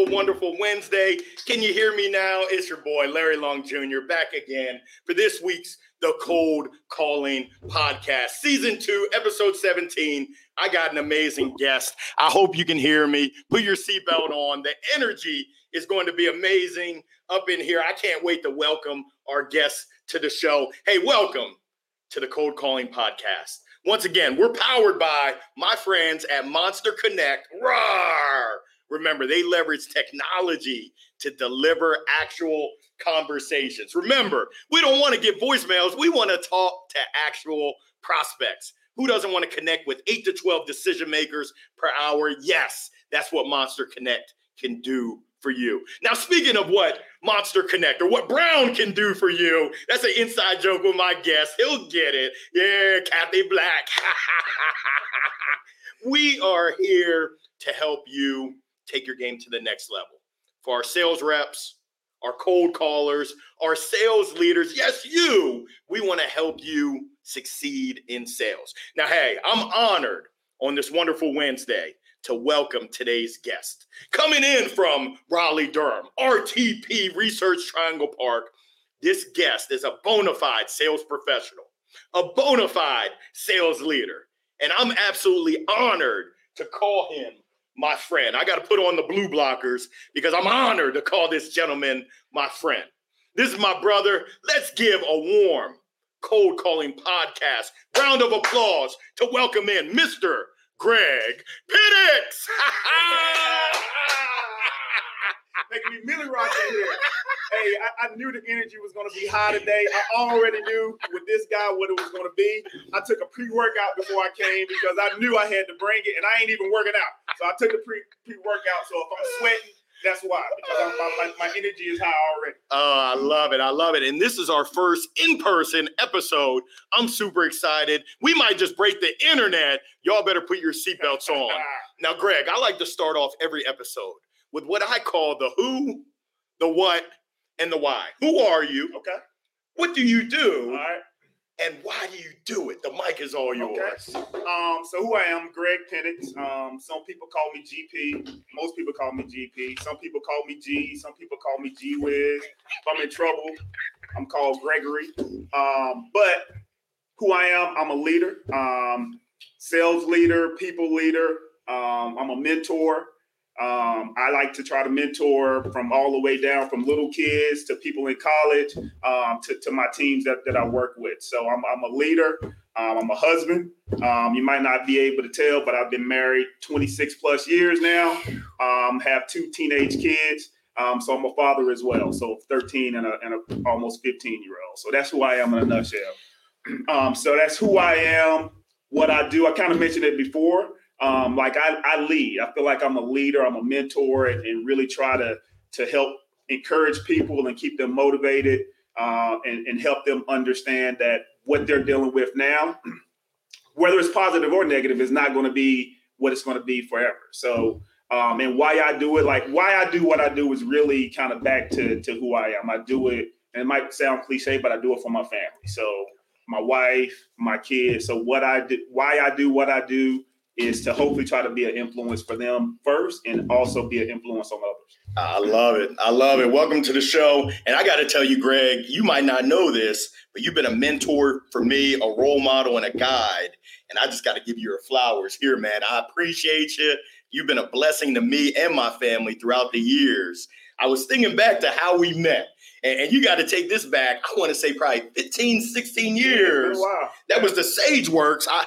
Wonderful, wonderful Wednesday. Can you hear me now? It's your boy, Larry Long Jr., back again for this week's The Cold Calling Podcast, Season 2, Episode 17. I got an amazing guest. I hope you can hear me. Put your seatbelt on. The energy is going to be amazing up in here. I can't wait to welcome our guests to the show. Hey, welcome to the Cold Calling Podcast. Once again, we're powered by my friends at Monster Connect. Rawr! Remember, they leverage technology to deliver actual conversations. Remember, we don't want to get voicemails, we want to talk to actual prospects. Who doesn't want to connect with 8 to 12 decision makers per hour? Yes, that's what Monster Connect can do for you. Now, speaking of what Monster Connect or what Brown can do for you, that's an inside joke with my guest. He'll get it. Yeah, Kathy Black. we are here to help you take your game to the next level. For our sales reps, our cold callers, our sales leaders, yes, you, we want to help you succeed in sales. Now, hey, I'm honored on this wonderful Wednesday to welcome today's guest. Coming in from Raleigh, Durham, RTP Research Triangle Park, this guest is a bona fide sales professional, a bona fide sales leader. And I'm absolutely honored to call him my friend. I got to put on the blue blockers because I'm honored to call this gentleman my friend. This is my brother. Let's give a warm cold calling podcast round of applause to welcome in Mr. Greg Making me Millie Rock in here. Hey, I, I, knew the energy was going to be high today. I already knew with this guy what it was going to be. I took a pre-workout before I came because I knew I had to bring it, and I ain't even working out. So I took a pre pre-workout. So if I'm sweating, that's why, because my, my, my, energy is high already. Oh, I love it. I love it. And this is our first in person episode. I'm super excited. We might just break the internet. Y'all better put your seatbelts on. now, Greg, I like to start off every episode with what I call the who, the what, and the why. Who are you? Okay. What do you do? All right and why do you do it? The mic is all yours. Okay. Um, so who I am, Greg Pinnix. Um, some people call me GP. Most people call me GP. Some people call me G. Some people call me G Wiz. If I'm in trouble, I'm called Gregory. Um, but who I am, I'm a leader, um, sales leader, people leader. Um, I'm a mentor. Um, I like to try to mentor from all the way down from little kids to people in college um, to, to, my teams that, that I work with. So I'm, I'm a leader. Um, I'm a husband. Um, you might not be able to tell, but I've been married 26 plus years now. Um, have two teenage kids. Um, so I'm a father as well. So 13 and a, and a almost 15 year old. So that's who I am in a nutshell. so that's who I am. What I do. I kind of mentioned it before. Um, like I, I lead. I feel like I'm a leader. I'm a mentor, and, and really try to to help encourage people and keep them motivated uh, and, and help them understand that what they're dealing with now, whether it's positive or negative, is not going to be what it's going to be forever. So, um, and why I do it, like why I do what I do, is really kind of back to to who I am. I do it, and it might sound cliche, but I do it for my family. So, my wife, my kids. So, what I do, why I do what I do is to hopefully try to be an influence for them first and also be an influence on others. I love it. I love it. Welcome to the show. And I got to tell you, Greg, you might not know this, but you've been a mentor for me, a role model, and a guide. And I just got to give you your flowers here, man. I appreciate you. You've been a blessing to me and my family throughout the years. I was thinking back to how we met. And, and you got to take this back, I want to say probably 15, 16 years. Wow. That was the SageWorks. I,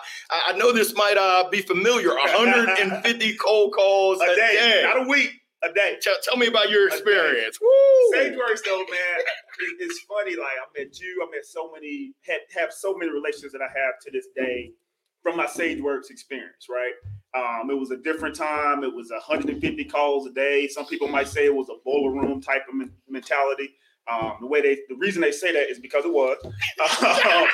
I know this might uh, be familiar 150 cold calls a, a day, day, not a week. A day. Tell, tell me about your experience. SageWorks, though, man, it's funny. Like I met you, I met so many, had, have so many relations that I have to this day from my SageWorks experience, right? Um, it was a different time. It was 150 calls a day. Some people might say it was a boiler room type of mentality. Um, the way they, the reason they say that is because it was. Um,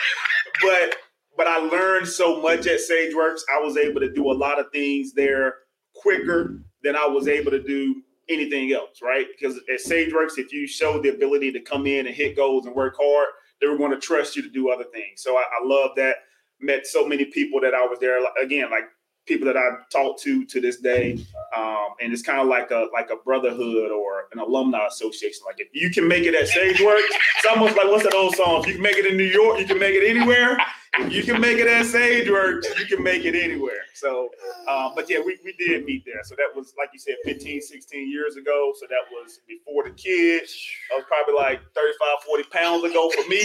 but but I learned so much at SageWorks. I was able to do a lot of things there quicker than I was able to do anything else, right? Because at SageWorks, if you showed the ability to come in and hit goals and work hard, they were going to trust you to do other things. So I, I love that. Met so many people that I was there again, like people that I've talked to to this day, um, and it's kind of like a like a brotherhood or an alumni association. Like if you can make it at SageWorks, it's almost like what's that old song? If you can make it in New York, you can make it anywhere. If you can make it at SageWorks, you can make it anywhere. So, um, but yeah, we, we did meet there. So that was like you said, 15, 16 years ago. So that was before the kids. I was probably like 35, 40 pounds ago for me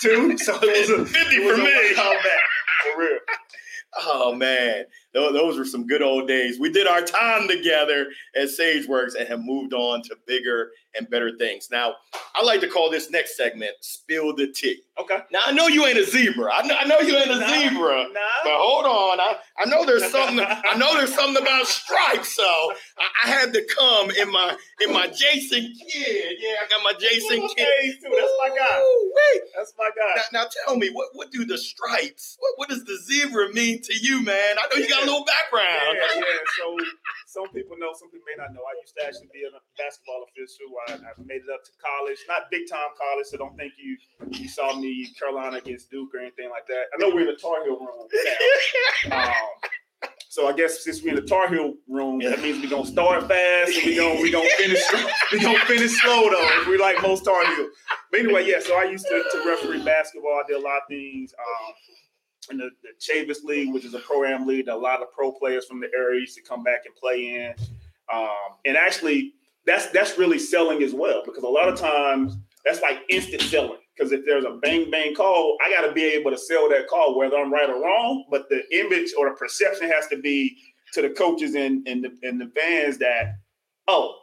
too. So it was a 50 it was for me. for real. Oh man, those, those were some good old days. We did our time together at SageWorks and have moved on to bigger and better things. Now, I like to call this next segment "Spill the Tea." Okay. Now, I know you ain't a zebra. I know, I know you ain't a zebra. Nah. But hold on, I, I know there's something. I know there's something about stripes. So I, I had to come in my in my Jason Kidd. Yeah, I got my Jason Little Kidd. A's too. That's my guy. Wait. That's my guy. Now, now tell me, what, what do the stripes? What, what does the zebra mean to you, man? I know you got a little background. Yeah, yeah. So some people know, some people may not know. I used to actually be a basketball official. I, I made it up to college, not big time college, so don't think you you saw me Carolina against Duke or anything like that. I know we're in the Tar Heel room now. Um, so I guess since we're in the Tar Heel room, that means we're gonna start fast and we gonna we gonna finish we gonna finish slow though. If we like most Tar Heel. But anyway, yeah. So I used to, to referee basketball. I did a lot of things. Um, in the, the Chavis League, which is a pro am league, that a lot of pro players from the area used to come back and play in. Um, and actually, that's that's really selling as well because a lot of times that's like instant selling. Because if there's a bang bang call, I got to be able to sell that call whether I'm right or wrong. But the image or the perception has to be to the coaches and and the, and the fans that oh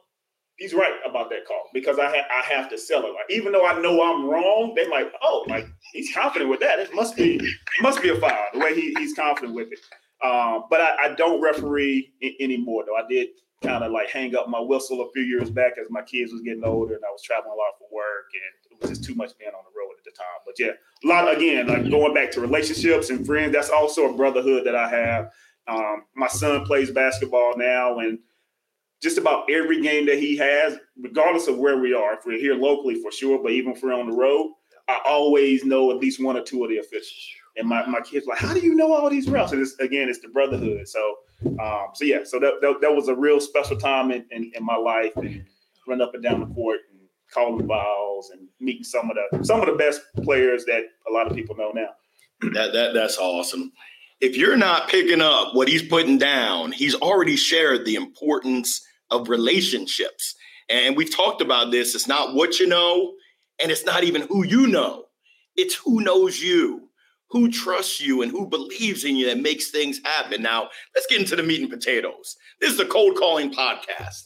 he's right about that call because I ha- I have to sell it. Like even though I know I'm wrong, They're like, oh like he's confident with that. It must be must be a foul the way he, he's confident with it. Um, but I, I don't referee I- anymore though. I did kind of like hang up my whistle a few years back as my kids was getting older and I was traveling a lot for work and it was just too much being on the road at the time. But yeah, a lot again like going back to relationships and friends. That's also a brotherhood that I have. Um, my son plays basketball now and just about every game that he has, regardless of where we are, if we're here locally for sure, but even if we're on the road, I always know at least one or two of the officials. And my, my kids like, how do you know all these routes? And it's, again, it's the brotherhood. So, um, so yeah, so that, that, that was a real special time in, in, in my life and run up and down the court and calling fouls and meeting some of the some of the best players that a lot of people know now. That, that that's awesome. If you're not picking up what he's putting down, he's already shared the importance of relationships. And we've talked about this. It's not what you know, and it's not even who you know. It's who knows you, who trusts you, and who believes in you that makes things happen. Now, let's get into the meat and potatoes. This is the cold calling podcast.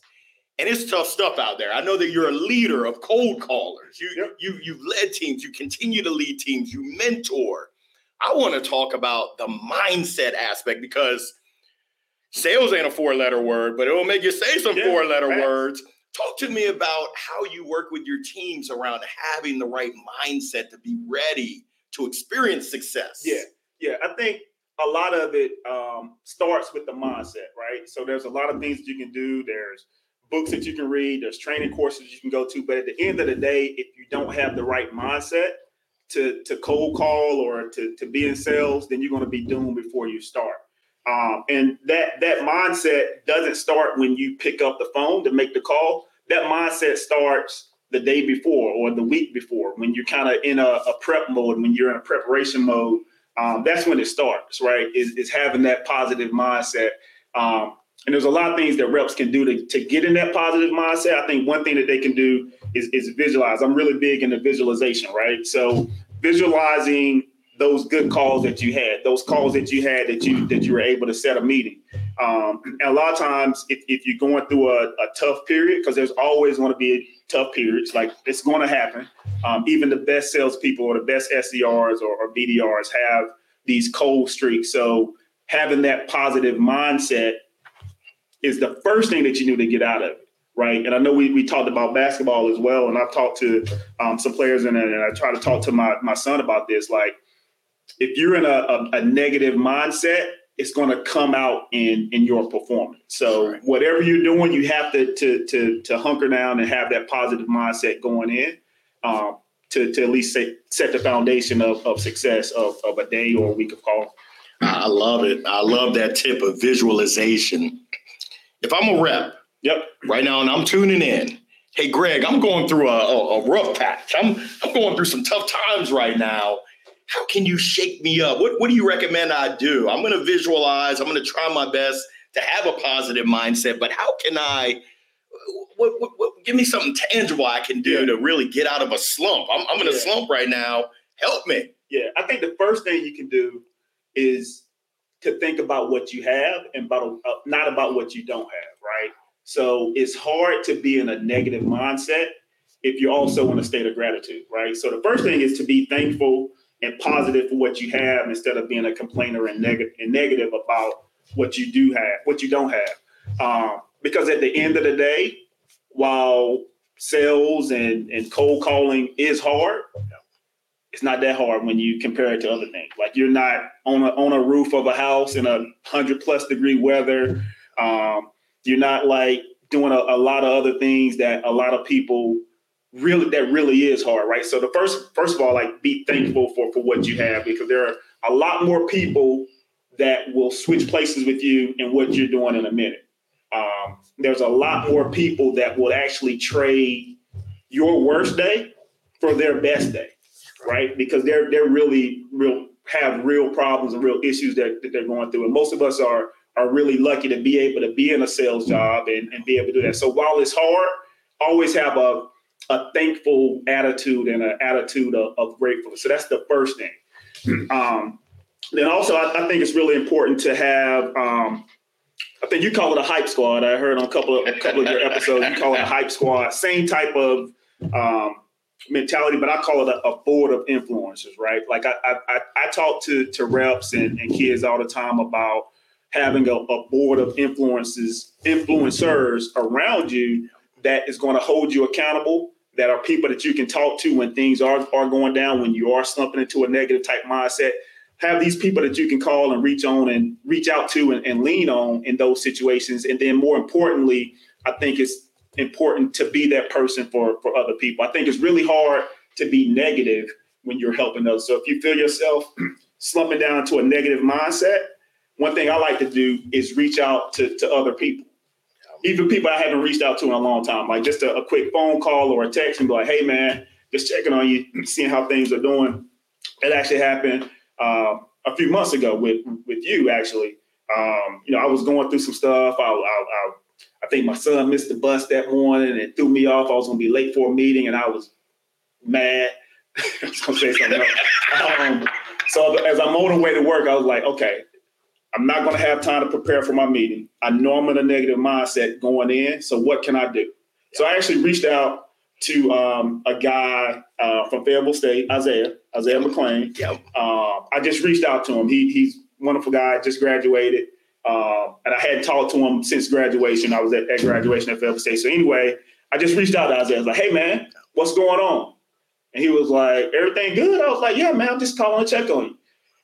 And it's tough stuff out there. I know that you're a leader of cold callers. You, Yep. you, you've led teams, you continue to lead teams, you mentor. I want to talk about the mindset aspect because sales ain't a four letter word, but it'll make you say some Yeah, four letter facts. words. Talk to me about how you work with your teams around having the right mindset to be ready to experience success. Yeah, yeah. I think a lot of it um, starts with the mindset, right? So there's a lot of things that you can do. There's books that you can read. There's training courses you can go to. But at the end of the day, if you don't have the right mindset to to cold call or to to be in sales, then you're going to be doomed before you start. Um, and that that mindset doesn't start when you pick up the phone to make the call. That mindset starts the day before or the week before when you're kind of in a, a prep mode, when you're in a preparation mode. Um, that's when it starts, right? Is, is having that positive mindset. Um, and there's a lot of things that reps can do to, to get in that positive mindset. I think one thing that they can do is, is visualize. I'm really big into visualization, right? So visualizing those good calls that you had, those calls that you had that you that you were able to set a meeting. Um, and a lot of times, if, if you're going through a, a tough period, because there's always going to be tough periods, like it's going to happen. Um, even the best salespeople or the best SDRs or, or BDRs have these cold streaks. So having that positive mindset is the first thing that you need to get out of it, right? And I know we, we talked about basketball as well, and I've talked to um, some players and, and I try to talk to my, my son about this. Like, if you're in a, a, a negative mindset, it's going to come out in in your performance. So Right. whatever you're doing, you have to to to to hunker down and have that positive mindset going in. Um, to, to at least set, set the foundation of, of success of, of a day or a week of call. I love it. I love that tip of visualization. If I'm a rep, yep, right now, and I'm tuning in. Hey, Greg, I'm going through a, a, a rough patch. I'm I'm going through some tough times right now. How can you shake me up? What What do you recommend I do? I'm going to visualize. I'm going to try my best to have a positive mindset. But how can I? What, what, what, give me something tangible I can do yeah. to really get out of a slump. I'm, I'm in a yeah. slump right now. Help me. Yeah, I think the first thing you can do is to think about what you have and about uh, not about what you don't have, right? So it's hard to be in a negative mindset if you're also in a state of gratitude, right? So the first thing is to be thankful and positive for what you have instead of being a complainer and negative and negative about what you do have, what you don't have. Um, because at the end of the day, while sales and, and cold calling is hard, it's not that hard when you compare it to other things. Like you're not on a on a roof of a house in a hundred plus degree weather. Um, you're not like doing a, a, lot of other things that a lot of people really that really is hard, right? So the first first of all, like be thankful for for what you have because there are a lot more people that will switch places with you and what you're doing in a minute. Um, there's a lot more people that will actually trade your worst day for their best day right? Because they're they're really real have real problems and real issues that, that they're going through. And most of us are are really lucky to be able to be in a sales job and, and be able to do that. So while it's hard, always have a a thankful attitude and an attitude of, of gratefulness. So that's the first thing. Hmm. Um, then also, I, I, think it's really important to have. Um, I think you call it a hype squad. I heard on a couple of a couple of your episodes you call it a hype squad. Same type of um, mentality, but I call it a, a board of influencers, right? Like I I, I talk to to reps and, and kids all the time about having a, a board of influences influencers around you that is going to hold you accountable that are people that you can talk to when things are, are going down when you are slumping into a negative type mindset have these people that you can call and reach on and reach out to and, and lean on in those situations and then more importantly i think it's important to be that person for for other people. I think it's really hard to be negative when you're helping others. So if you feel yourself slumping down to a negative mindset, one thing I like to do is reach out to, to other people. Even people I haven't reached out to in a long time, like just a, a quick phone call or a text and be like, hey man, just checking on you, seeing how things are doing. It actually happened uh, a few months ago with with you actually. Um, you know, I was going through some stuff. I, I, I I think my son missed the bus that morning and threw me off. I was going to be late for a meeting and I was mad. I was going to say something um, so as I'm on the way to work, I was like, okay, I'm not going to have time to prepare for my meeting. I know I'm in a negative mindset going in. So what can I do? So I actually reached out to um, a guy uh, from Fayetteville State, Isaiah, Isaiah McLean. Yep. Uh, I just reached out to him. He, he's wonderful guy, just graduated. Um, and I hadn't talked to him since graduation. I was at, at graduation at Fayetteville State. So anyway, I just reached out to Isaiah. I was like, hey man, what's going on? And he was like, everything good? I was like, yeah, man, I'm just calling to check on you.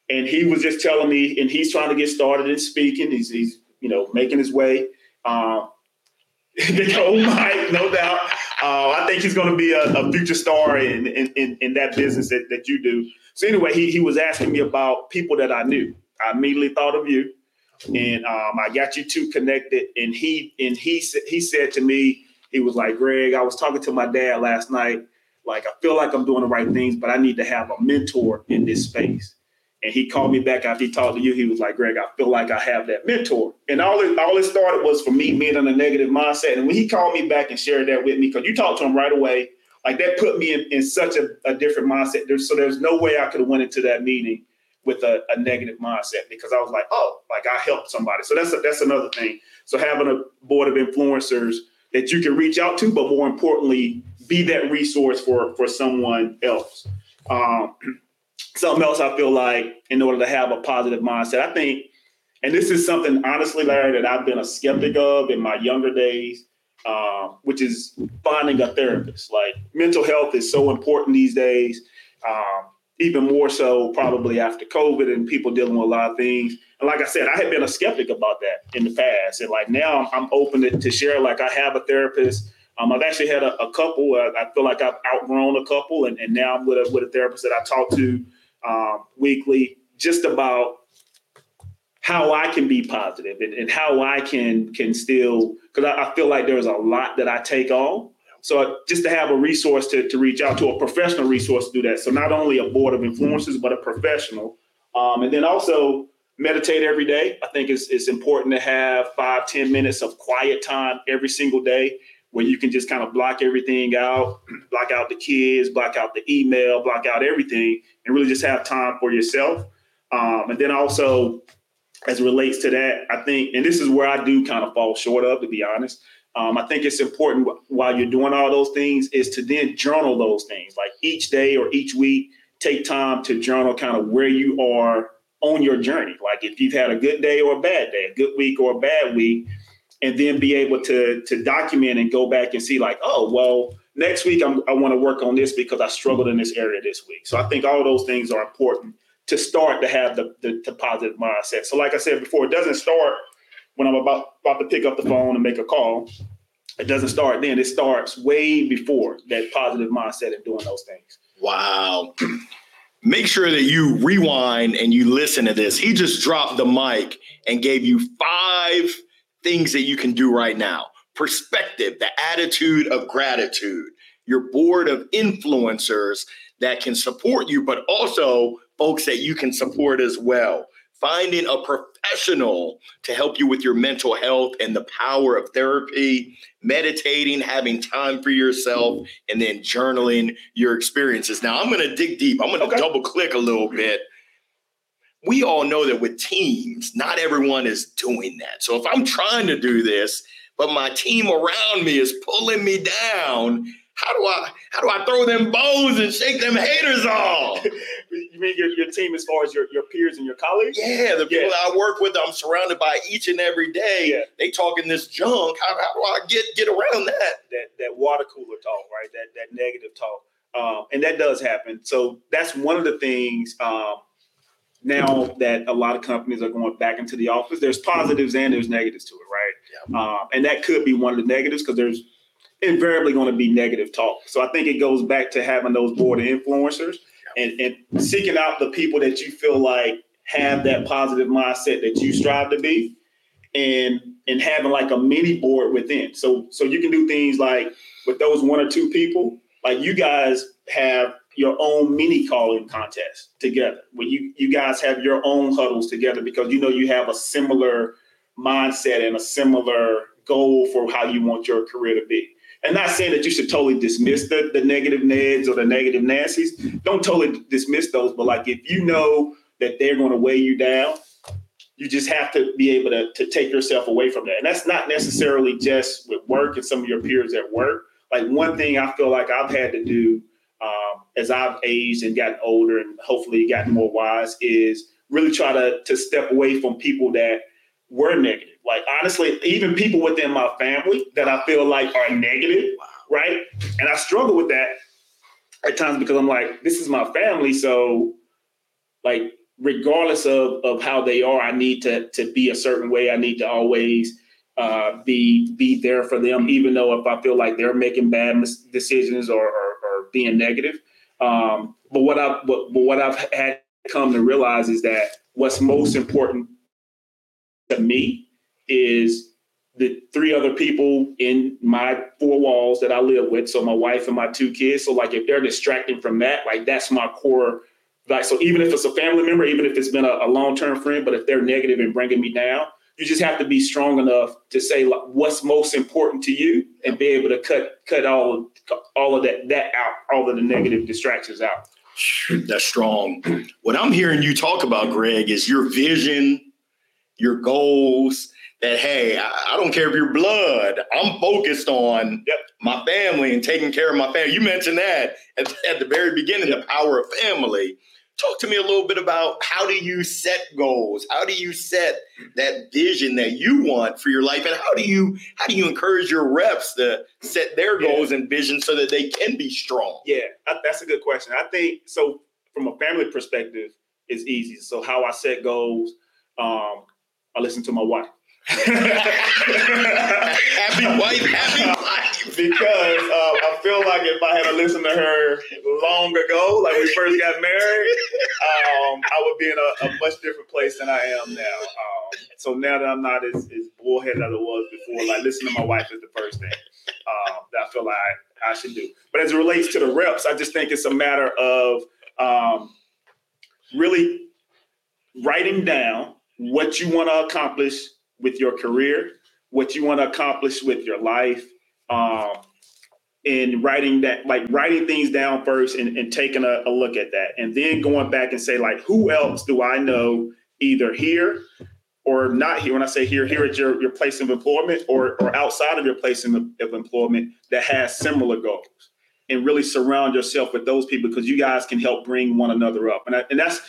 And he was just telling me, and he's trying to get started in speaking. He's, he's you know, making his way. Um, big old Mike, no doubt. Uh, I think he's going to be a, a, future star in, in, in, in that business that, that you do. So anyway, he, he was asking me about people that I knew. I immediately thought of you and um, I got you two connected. And he and he he said to me, he was like, Greg, I was talking to my dad last night. Like, I feel like I'm doing the right things, but I need to have a mentor in this space. And he called me back after he talked to you. He was like, Greg, I feel like I have that mentor. And all it all it started was for me being in a negative mindset. And when he called me back and shared that with me, because you talked to him right away, like that put me in, in such a, a different mindset. There's, so there's no way I could have went into that meeting with a, a, negative mindset because I was like, oh, like I helped somebody. So that's a, that's another thing. So having a board of influencers that you can reach out to, but more importantly, be that resource for for someone else. Um, something else I feel like in order to have a positive mindset, I think, and this is something honestly, Larry, that I've been a skeptic of in my younger days. Um, which is finding a therapist. Like mental health is so important these days. Um, even more so probably after COVID and people dealing with a lot of things. And like I said, I had been a skeptic about that in the past. And like now I'm, open to, to, share, like I have a therapist. Um, I've actually had a, a couple. Uh, I feel like I've outgrown a couple, and, and now I'm with a, with a therapist that I talk to um, weekly, just about how I can be positive and, and how I can can still because I, I, feel like there's a lot that I take on. So just to have a resource to, to reach out to a professional resource to do that. So not only a board of influencers, but a professional. Um, and then also meditate every day. I think it's, it's important to have five ten minutes of quiet time every single day where you can just kind of block everything out, block out the kids, block out the email, block out everything, and really just have time for yourself. Um, and then also, as it relates to that, I think, and this is where I do kind of fall short of, to be honest. Um, I think it's important while you're doing all those things is to then journal those things. Like each day or each week, take time to journal kind of where you are on your journey. Like if you've had a good day or a bad day, a good week or a bad week, and then be able to to document and go back and see like, oh, well, next week I'm, i want to work on this because I struggled in this area this week. So I think all those things are important to start to have the, the, the positive mindset. So like I said before, it doesn't start when I'm about about to pick up the phone and make a call. It doesn't start then. It starts way before that positive mindset and doing those things. Wow. Make sure that you rewind and you listen to this. He just dropped the mic and gave you five things that you can do right now perspective, the attitude of gratitude, your board of influencers that can support you, but also folks that you can support as well. Finding a professional to help you with your mental health and the power of therapy, meditating, having time for yourself, and then journaling your experiences. Now, I'm going to dig deep. I'm going to okay. double click a little bit we all know that with teams, not everyone is doing that. So if I'm trying to do this, but my team around me is pulling me down, how do I how do I throw them bows and shake them haters off? you mean your, your team as far as your, your peers and your colleagues? Yeah, the people yeah. I work with, I'm surrounded by each and every day. Yeah. They talking this junk. How, how do I get get around that? That that water cooler talk, right? That that negative talk. Um, and that does happen. So that's one of the things um, now that a lot of companies are going back into the office, there's positives and there's negatives to it, right? Yeah. Um, and that could be one of the negatives because there's invariably going to be negative talk. So I think it goes back to having those board of influencers yeah. and, and seeking out the people that you feel like have that positive mindset that you strive to be and and having like a mini board within. So so you can do things like with those one or two people, like you guys have your own mini calling contest together where you you guys have your own huddles together because you know you have a similar mindset and a similar goal for how you want your career to be. And not saying that you should totally dismiss the, the negative Neds or the negative Nancys. Don't totally dismiss those, but like if you know that they're going to weigh you down, you just have to be able to, to take yourself away from that. And that's not necessarily just with work and some of your peers at work. Like one thing I feel like I've had to do um, as I've aged and gotten older and hopefully gotten more wise is really try to to step away from people that were negative. Like honestly, even people within my family that I feel like are negative, right? And I struggle with that at times because I'm like, this is my family, so like regardless of of how they are, I need to to be a certain way. I need to always uh, be be there for them, even though if I feel like they're making bad decisions or, or being negative. Um, but what I but, but what I've had come to realize is that what's most important to me is the three other people in my four walls that I live with. So my wife and my two kids. So like if they're distracting from that, like that's my core. Like so, even if it's a family member, even if it's been a, a long term friend, but if they're negative and bringing me down, you just have to be strong enough to say like, what's most important to you and be able to cut cut all all of that that out, all of the negative distractions out. That's strong. What I'm hearing you talk about, Greg, is your vision, your goals. That hey, I, I don't care if you're blood. I'm focused on yep. my family and taking care of my family. You mentioned that at, at the very beginning, the power of family talk to me a little bit about how do you set goals? How do you set that vision that you want for your life? And how do you how do you encourage your reps to set their goals yeah. and vision so that they can be strong? Yeah that's a good question. I think so from a family perspective it's easy. So how i set goals um, i listen to my wife. Happy wife, happy. Because uh, I feel like if I had listened to her long ago, like we first got married, um, I would be in a, a, much different place than I am now. Um, So now that I'm not as, as bullheaded as I was before, like listening to my wife is the first thing um, that I feel like I, I, should do. But as it relates to the reps, I just think it's a matter of um, really writing down what you want to accomplish with your career, what you want to accomplish with your life, um, and writing that, like writing things down first and, and taking a, a look at that, and then going back and say, like, who else do I know either here or not here? When I say here, here at your, your place of employment or, or outside of your place of, of employment that has similar goals and really surround yourself with those people because you guys can help bring one another up. And, I, and that's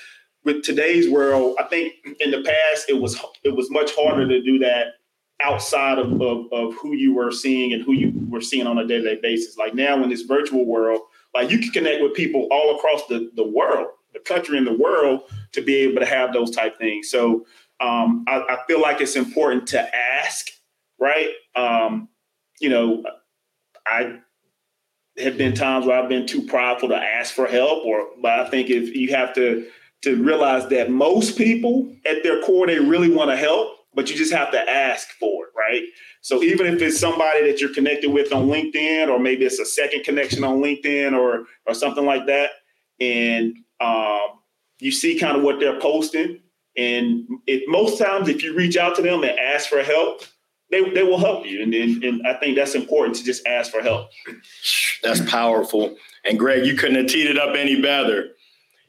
with today's world. I think in the past it was it was much harder to do that outside of, of, of who you were seeing and who you were seeing on a day-to-day basis. Like now in this virtual world, like you can connect with people all across the, the world, the country and the world to be able to have those type things. So um, I, I, feel like it's important to ask, right? Um, you know, I have been times where I've been too prideful to ask for help, or but I think if you have to to realize that most people at their core they really want to help, but you just have to ask for it, right? So even if it's somebody that you're connected with on LinkedIn, or maybe it's a second connection on LinkedIn, or or something like that, and um, you see kind of what they're posting, and it, most times if you reach out to them and ask for help, they, they will help you. And, and, and I think that's important to just ask for help. That's powerful. And Greg, you couldn't have teed it up any better.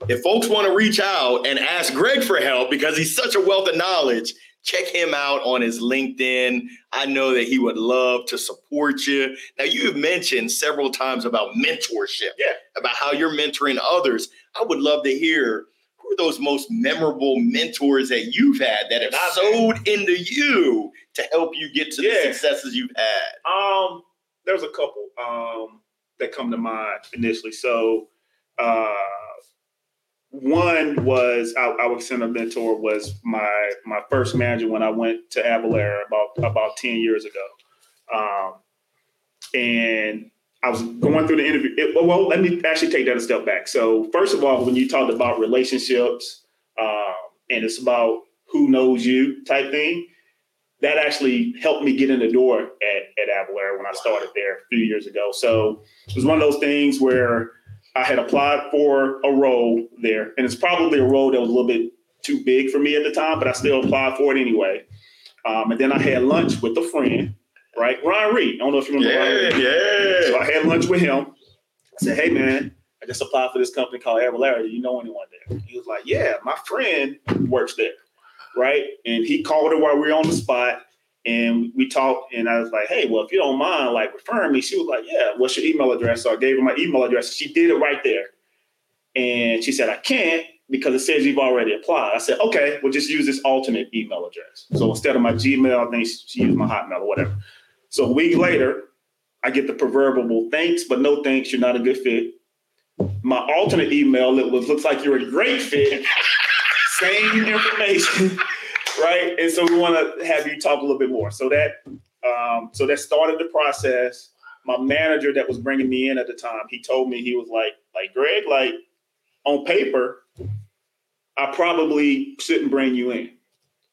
If folks want to reach out and ask Greg for help because he's such a wealth of knowledge, check him out on his LinkedIn. I know that he would love to support you. Now, you've mentioned several times about mentorship, yeah. about how you're mentoring others. I would love to hear who are those most memorable mentors that you've had that have sold into you to help you get to yeah. the successes you've had? Um, there's a couple um, that come to mind initially. So, uh, one was I, I would send a mentor was my my first manager when I went to Avalara about about ten years ago, um, and I was going through the interview. It, well, let me actually take that a step back. So first of all, when you talked about relationships um, and it's about who knows you type thing, that actually helped me get in the door at, at Avalara when I started there a few years ago. So it was one of those things where I had applied for a role there, and it's probably a role that was a little bit too big for me at the time, but I still applied for it anyway. Um, and then I had lunch with a friend, right? Ryan Reed. I don't know if you remember yeah, Ryan Reed. Yeah. So I had lunch with him. I said, hey, man, I just applied for this company called Avalara. Do you know anyone there? He was like, yeah, my friend works there, right? And he called her while we were on the spot and we talked and I was like, hey, well, if you don't mind like referring me, she was like, yeah, what's your email address? So I gave her my email address. She did it right there. And she said, I can't because it says you've already applied. I said, okay, well, just use this alternate email address. So instead of my Gmail, I think she used my Hotmail or whatever. So a week later, I get the proverbial thanks, but no thanks, you're not a good fit. My alternate email, it was looks like you're a great fit. Same information right? And so we want to have you talk a little bit more. So that um, so that started the process. My manager that was bringing me in at the time, he told me he was like, like Greg, like on paper, I probably shouldn't bring you in,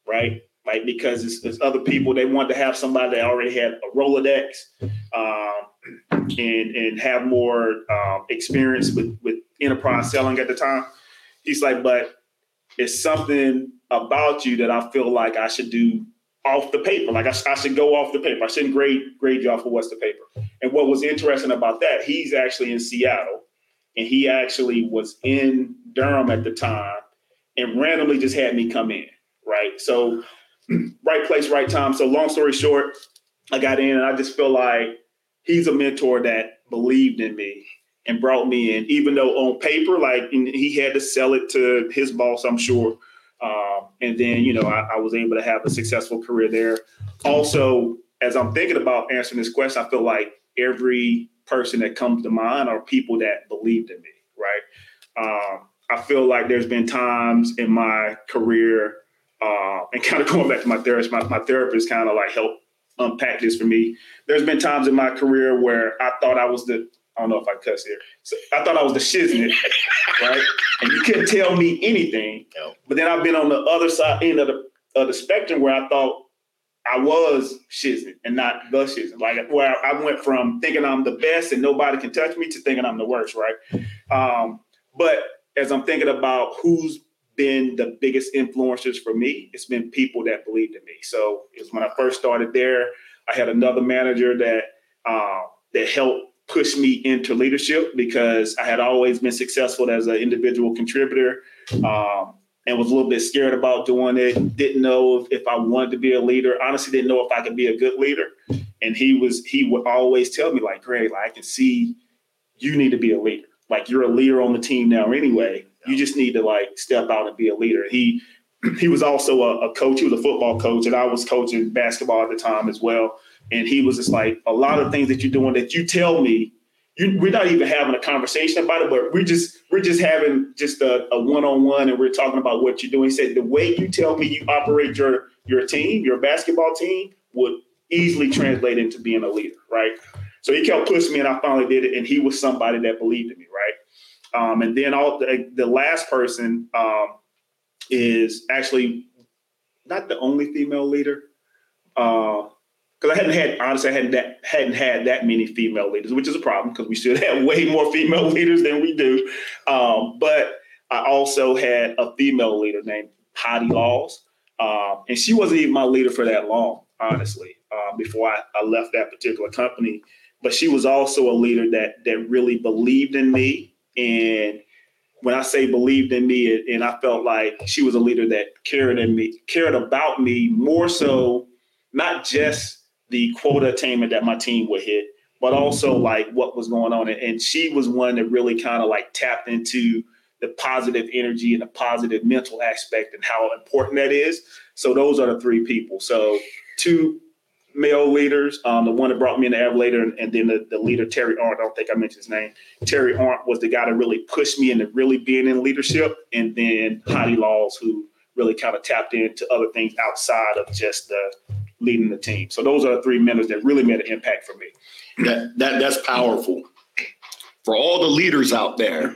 right? Like because it's, it's other people they want to have somebody that already had a Rolodex um, and and have more um, experience with with enterprise selling at the time. He's like, but it's something about you that I feel like I should do off the paper. Like I, I, should go off the paper. I shouldn't grade grade you off of what's the paper. And what was interesting about that, he's actually in Seattle, and he actually was in Durham at the time, and randomly just had me come in. Right. So, right place, right time. So, long story short, I got in, and I just feel like he's a mentor that believed in me and brought me in, even though on paper, like he had to sell it to his boss, I'm sure. Um, and then, you know, I, I, was able to have a successful career there. Also, as I'm thinking about answering this question, I feel like every person that comes to mind are people that believed in me, right? Um, I feel like there's been times in my career, uh, and kind of going back to my therapist, my, my therapist kind of like helped unpack this for me. There's been times in my career where I thought I was the I don't know if I cuss here. So I thought I was the shiznit, right? And you couldn't tell me anything. No. But then I've been on the other side end of the of the spectrum where I thought I was shiznit and not the shiznit. Like where I went from thinking I'm the best and nobody can touch me to thinking I'm the worst, right? Um, but as I'm thinking about who's been the biggest influencers for me, it's been people that believed in me. So it was when I first started there. I had another manager that uh, that helped push me into leadership because I had always been successful as an individual contributor. Um, and was a little bit scared about doing it. Didn't know if, if I wanted to be a leader. Honestly, didn't know if I could be a good leader. And he was he would always tell me like, "Greg, like, I can see you need to be a leader. Like you're a leader on the team now anyway. You just need to like step out and be a leader." He he was also a, a coach. He was a football coach, and I was coaching basketball at the time as well. And he was just like, a lot of things that you're doing that you tell me you, we're not even having a conversation about it, but we're just we're just having just a, a one-on-one and we're talking about what you're doing. He said the way you tell me you operate your your team, your basketball team, would easily translate into being a leader, right? So he kept pushing me, and I finally did it. And he was somebody that believed in me, right? Um, and then all the, the last person um, is actually not the only female leader. Uh, because I hadn't had honestly I hadn't that, hadn't had that many female leaders, which is a problem because we should have way more female leaders than we do. Um, but I also had a female leader named Patty Laws, um, and she wasn't even my leader for that long, honestly. Uh, before I, I left that particular company, but she was also a leader that that really believed in me and when I say believed in me, and I felt like she was a leader that cared in me, cared about me more so, not just the quota attainment that my team would hit, but also like what was going on. And she was one that really kind of like tapped into the positive energy and the positive mental aspect and how important that is. So those are the three people. So two male leaders, um, the one that brought me in the later, and, and then the, the leader, Terry Arndt, I don't think I mentioned his name. Terry Arndt was the guy that really pushed me into really being in leadership. And then Heidi Laws, who really kind of tapped into other things outside of just the leading the team. So those are the three mentors that really made an impact for me. That, that that's powerful. For all the leaders out there,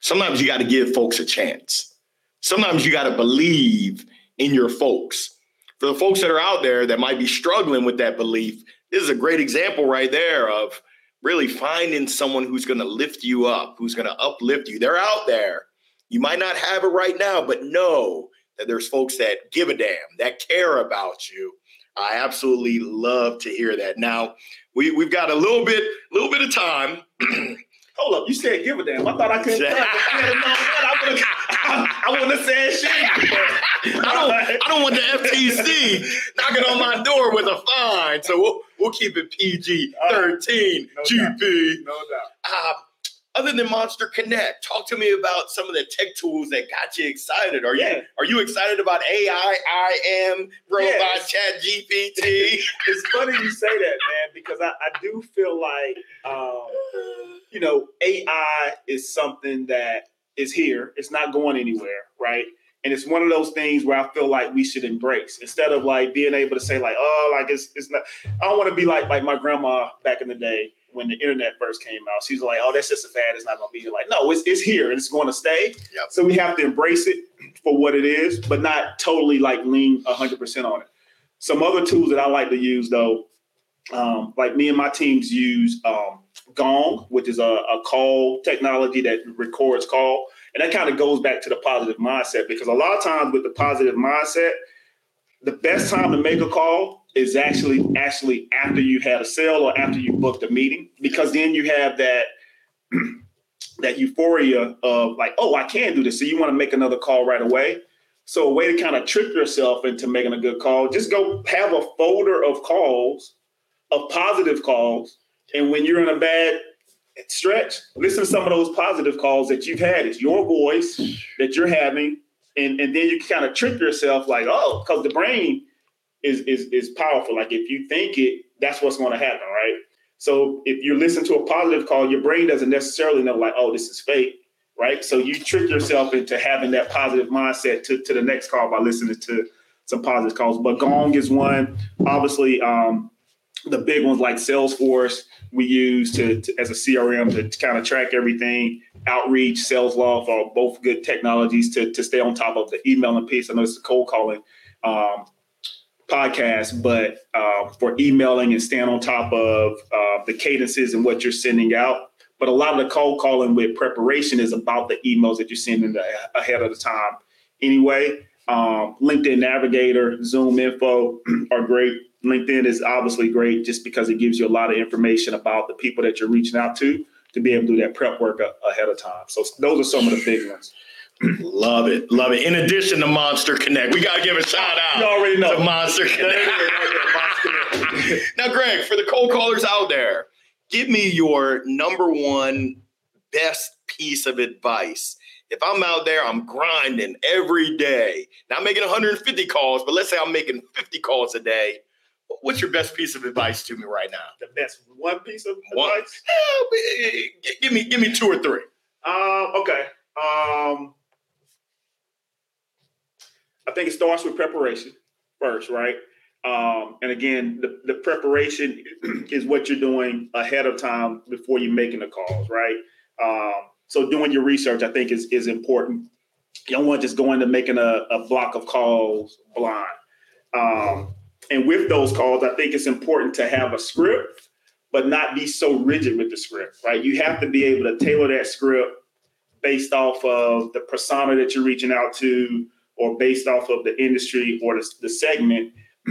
sometimes you got to give folks a chance. Sometimes you got to believe in your folks. For the folks that are out there that might be struggling with that belief, this is a great example right there of really finding someone who's going to lift you up, who's going to uplift you. They're out there. You might not have it right now, but know there's folks that give a damn, that care about you. I absolutely love to hear that. Now, we, we've got a little bit, little bit of time. Hold up, you said give a damn. I thought I couldn't. I, I wouldn't have said shit. I don't, I don't want the FTC knocking on my door with a fine. So we'll, we'll keep it PG 13 no GP. Doubt. No doubt. Uh, other than Monster Connect, talk to me about some of the tech tools that got you excited. Are yeah. you are you excited about AI, I am, robot, yes. chat GPT? it's funny you say that, man, because I, I do feel like um, you know, AI is something that is here. It's not going anywhere, right? And it's one of those things where I feel like we should embrace instead of like being able to say like, oh, like it's it's not. I don't want to be like like my grandma back in the day when the internet first came out. She's like, "Oh, that's just a fad. It's not going to be here." Like, no, it's it's here and it's going to stay. Yep. So we have to embrace it for what it is, but not totally like lean hundred percent on it. Some other tools that I like to use though, um, like me and my teams use um, Gong, which is a, a call technology that records call, and that kind of goes back to the positive mindset because a lot of times with the positive mindset, the best time to make a call is actually actually after you had a sale or after you booked a meeting because then you have that that euphoria of like oh i can do this. So you want to make another call right away. So a way to kind of trick yourself into making a good call just go have a folder of calls of positive calls. And when you're in a bad stretch listen to some of those positive calls that you've had. It's your voice that you're having. And, and then you can kind of trick yourself like oh because the brain is is is powerful. Like if you think it, that's what's going to happen, right? So if you listen to a positive call, your brain doesn't necessarily know like, oh, this is fake, right? So you trick yourself into having that positive mindset to, to the next call by listening to some positive calls. But Gong is one. Obviously, um, the big ones like Salesforce we use to, to as a CRM to, kind of track everything. Outreach, Salesloft are both good technologies to, to stay on top of the emailing piece. I know it's a cold calling um, podcast, but uh, for emailing and staying on top of uh, the cadences and what you're sending out. But a lot of the cold calling with preparation is about the emails that you're sending ahead of the time. Anyway, um, LinkedIn Navigator, Zoom Info are great. LinkedIn is obviously great just because it gives you a lot of information about the people that you're reaching out to to be able to do that prep work a- ahead of time. So those are some of the big ones. Love it, love it. In addition to Monster Connect, we gotta give a shout out. You already know to Monster Connect. now, Greg, for the cold callers out there, give me your number one best piece of advice if I'm out there, I'm grinding every day. Now I'm making 150 calls, but let's say I'm making 50 calls a day. What's your best piece of advice to me right now? The best one piece of one, advice? Yeah, give me give me two or three. Um, okay. Um, I think it starts with preparation first, right? Um, and again, the, the preparation is what you're doing ahead of time before you're making the calls, right? Um, so doing your research, I think, is is important. You don't want to just going to making a, a block of calls blind. Um, and with those calls, I think it's important to have a script, but not be so rigid with the script, right? You have to be able to tailor that script based off of the persona that you're reaching out to, or based off of the industry or the, the segment.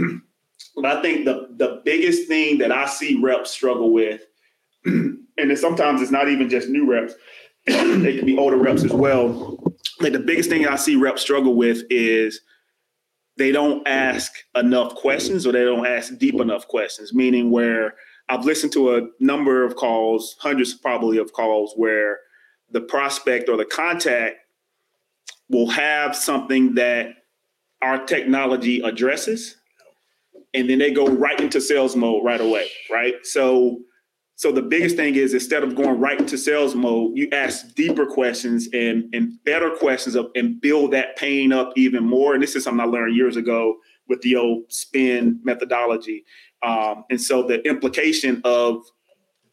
but I think the the biggest thing that I see reps struggle with, and sometimes it's not even just new reps, they can be older reps as well. Like the biggest thing I see reps struggle with is they don't ask enough questions or they don't ask deep enough questions, meaning where I've listened to a number of calls, hundreds probably of calls, where the prospect or the contact will have something that our technology addresses, and then they go right into sales mode right away, right? So so the biggest thing is instead of going right into sales mode, you ask deeper questions and and better questions of and build that pain up even more. And this is something I learned years ago with the old spin methodology. Um, and so the implication of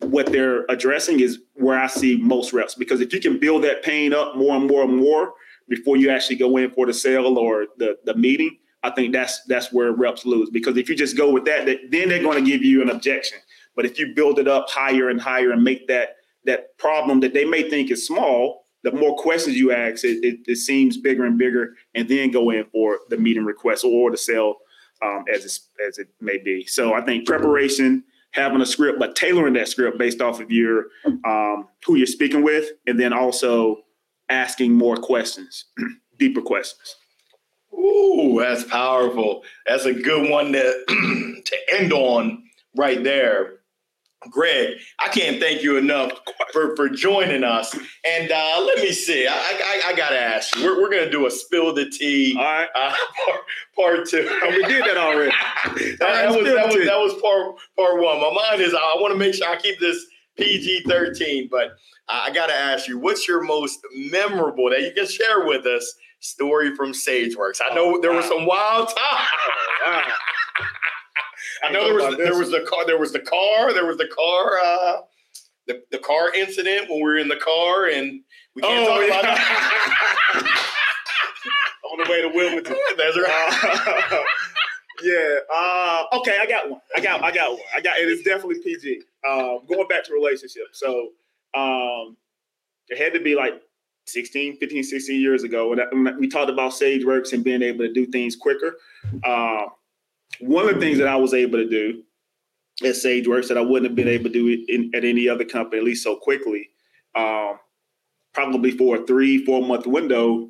what they're addressing is where I see most reps because if you can build that pain up more and more and more before you actually go in for the sale or the the meeting, I think that's that's where reps lose because if you just go with that, then they're going to give you an objection but if you build it up higher and higher and make that that problem that they may think is small, the more questions you ask, it, it, it seems bigger and bigger, and then go in for the meeting request or the sale um, as it, as it may be. So I think preparation, having a script, but tailoring that script based off of your um, who you're speaking with, and then also asking more questions, deeper questions. Ooh, that's powerful. That's a good one to to end on right there. Greg, I can't thank you enough for, for joining us. And uh, let me see, I, I, I got to ask you, we're, we're going to do a spill the tea All right. uh, part, part two. Oh, we did that already. that, that, was, that, was, that was part, part one. My mind is, I want to make sure I keep this PG 13, but I got to ask you, what's your most memorable that you can share with us story from SageWorks? I know there were some wild times. I know there was there was the car there was the car there was the car uh, the the car incident when we were in the car and we can't oh, talk yeah. about that. On the way to Wilmington. That's right. Uh, yeah. Uh, okay, I got one. I got I got one. I got it is definitely PG. Um, going back to relationships. So um, it had to be like 16, 15, 16 years ago. When we talked about SageWorks and being able to do things quicker. Uh, one of the things that I was able to do at SageWorks that I wouldn't have been able to do in, at any other company, at least so quickly, um, probably for a three, four month window,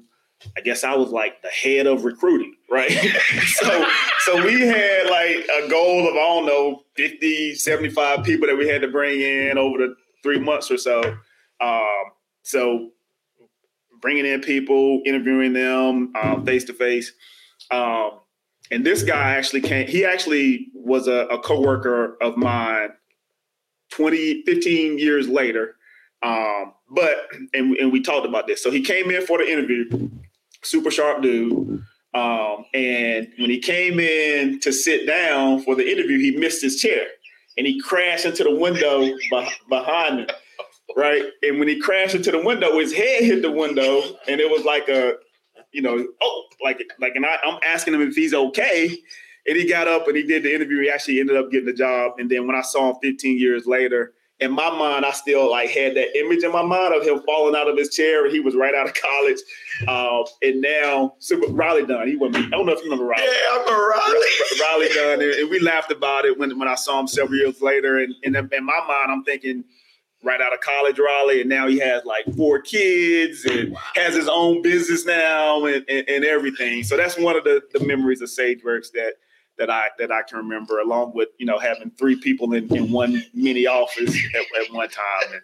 I guess I was like the head of recruiting, right? so so we had like a goal of, I don't know, 50, 75 people that we had to bring in over the three months or so. Um, so bringing in people, interviewing them face to face and this guy actually came he actually was a, a co-worker of mine 20 15 years later um, but and, and we talked about this so he came in for the interview super sharp dude um, and when he came in to sit down for the interview he missed his chair and he crashed into the window behind him. Right, and when he crashed into the window, his head hit the window, and it was like a, you know, oh, like like, and I, I'm asking him if he's okay, and he got up and he did the interview. He actually ended up getting the job, and then when I saw him 15 years later, in my mind, I still like had that image in my mind of him falling out of his chair. And he was right out of college, uh, and now Super Riley Dunn. He went. I don't know if you remember Riley. Yeah, I remember Riley. Riley Dunn, and, and, we laughed about it when when I saw him several years later. And, and in my mind, I'm thinking right out of college, Riley, and now he has like four kids and wow. has his own business now and, and, and, everything. So that's one of the, the memories of SageWorks that that I that I can remember, along with you know having three people in, in one mini office at, at one time and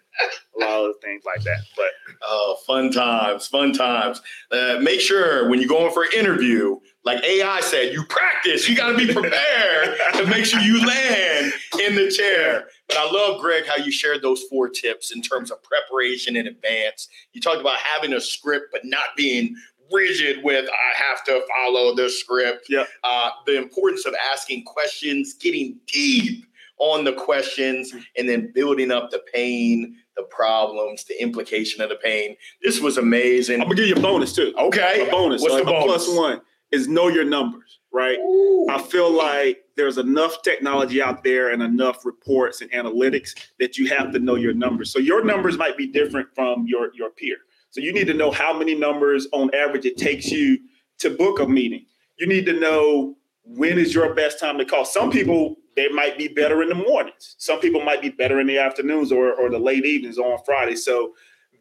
a lot of things like that. But oh, fun times, fun times. Uh, make sure when you're going for an interview, like AI said, you practice. You got to be prepared to make sure you land in the chair. But I love Greg how you shared those four tips in terms of preparation in advance. You talked about having a script but not being rigid with I have to follow the script. Yeah. Uh, the importance of asking questions, getting deep on the questions, and then building up the pain, the problems, the implication of the pain. This was amazing. I'm gonna give you a bonus too. Okay. A bonus. What's so the bonus? Plus one is know your numbers, right? Ooh. I feel like there's enough technology out there and enough reports and analytics that you have to know your numbers. So your numbers might be different from your your peer. So you need to know how many numbers on average it takes you to book a meeting. You need to know when is your best time to call. Some people they might be better in the mornings. Some people might be better in the afternoons or, or the late evenings on Friday. So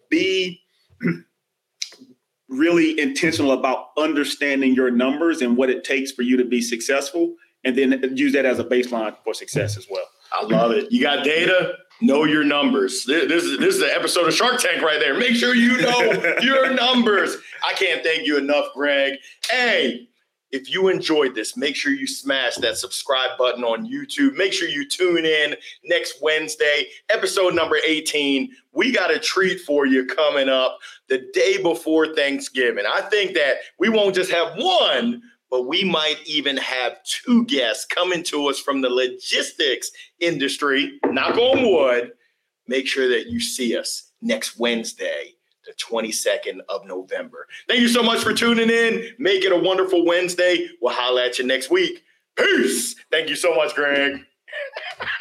be really intentional about understanding your numbers and what it takes for you to be successful, and then use that as a baseline for success as well. I love it. You got data, know your numbers. This, this is this is the episode of Shark Tank right there. Make sure you know your numbers. I can't thank you enough, Greg. Hey, if you enjoyed this, make sure you smash that subscribe button on YouTube. Make sure you tune in next Wednesday, episode number 18. We got a treat for you coming up the day before Thanksgiving. I think that we won't just have one, but we might even have two guests coming to us from the logistics industry. Knock on wood. Make sure that you see us next Wednesday, the 22nd of November. Thank you so much for tuning in. Make it a wonderful Wednesday. We'll holla at you next week. Peace. Thank you so much, Greg.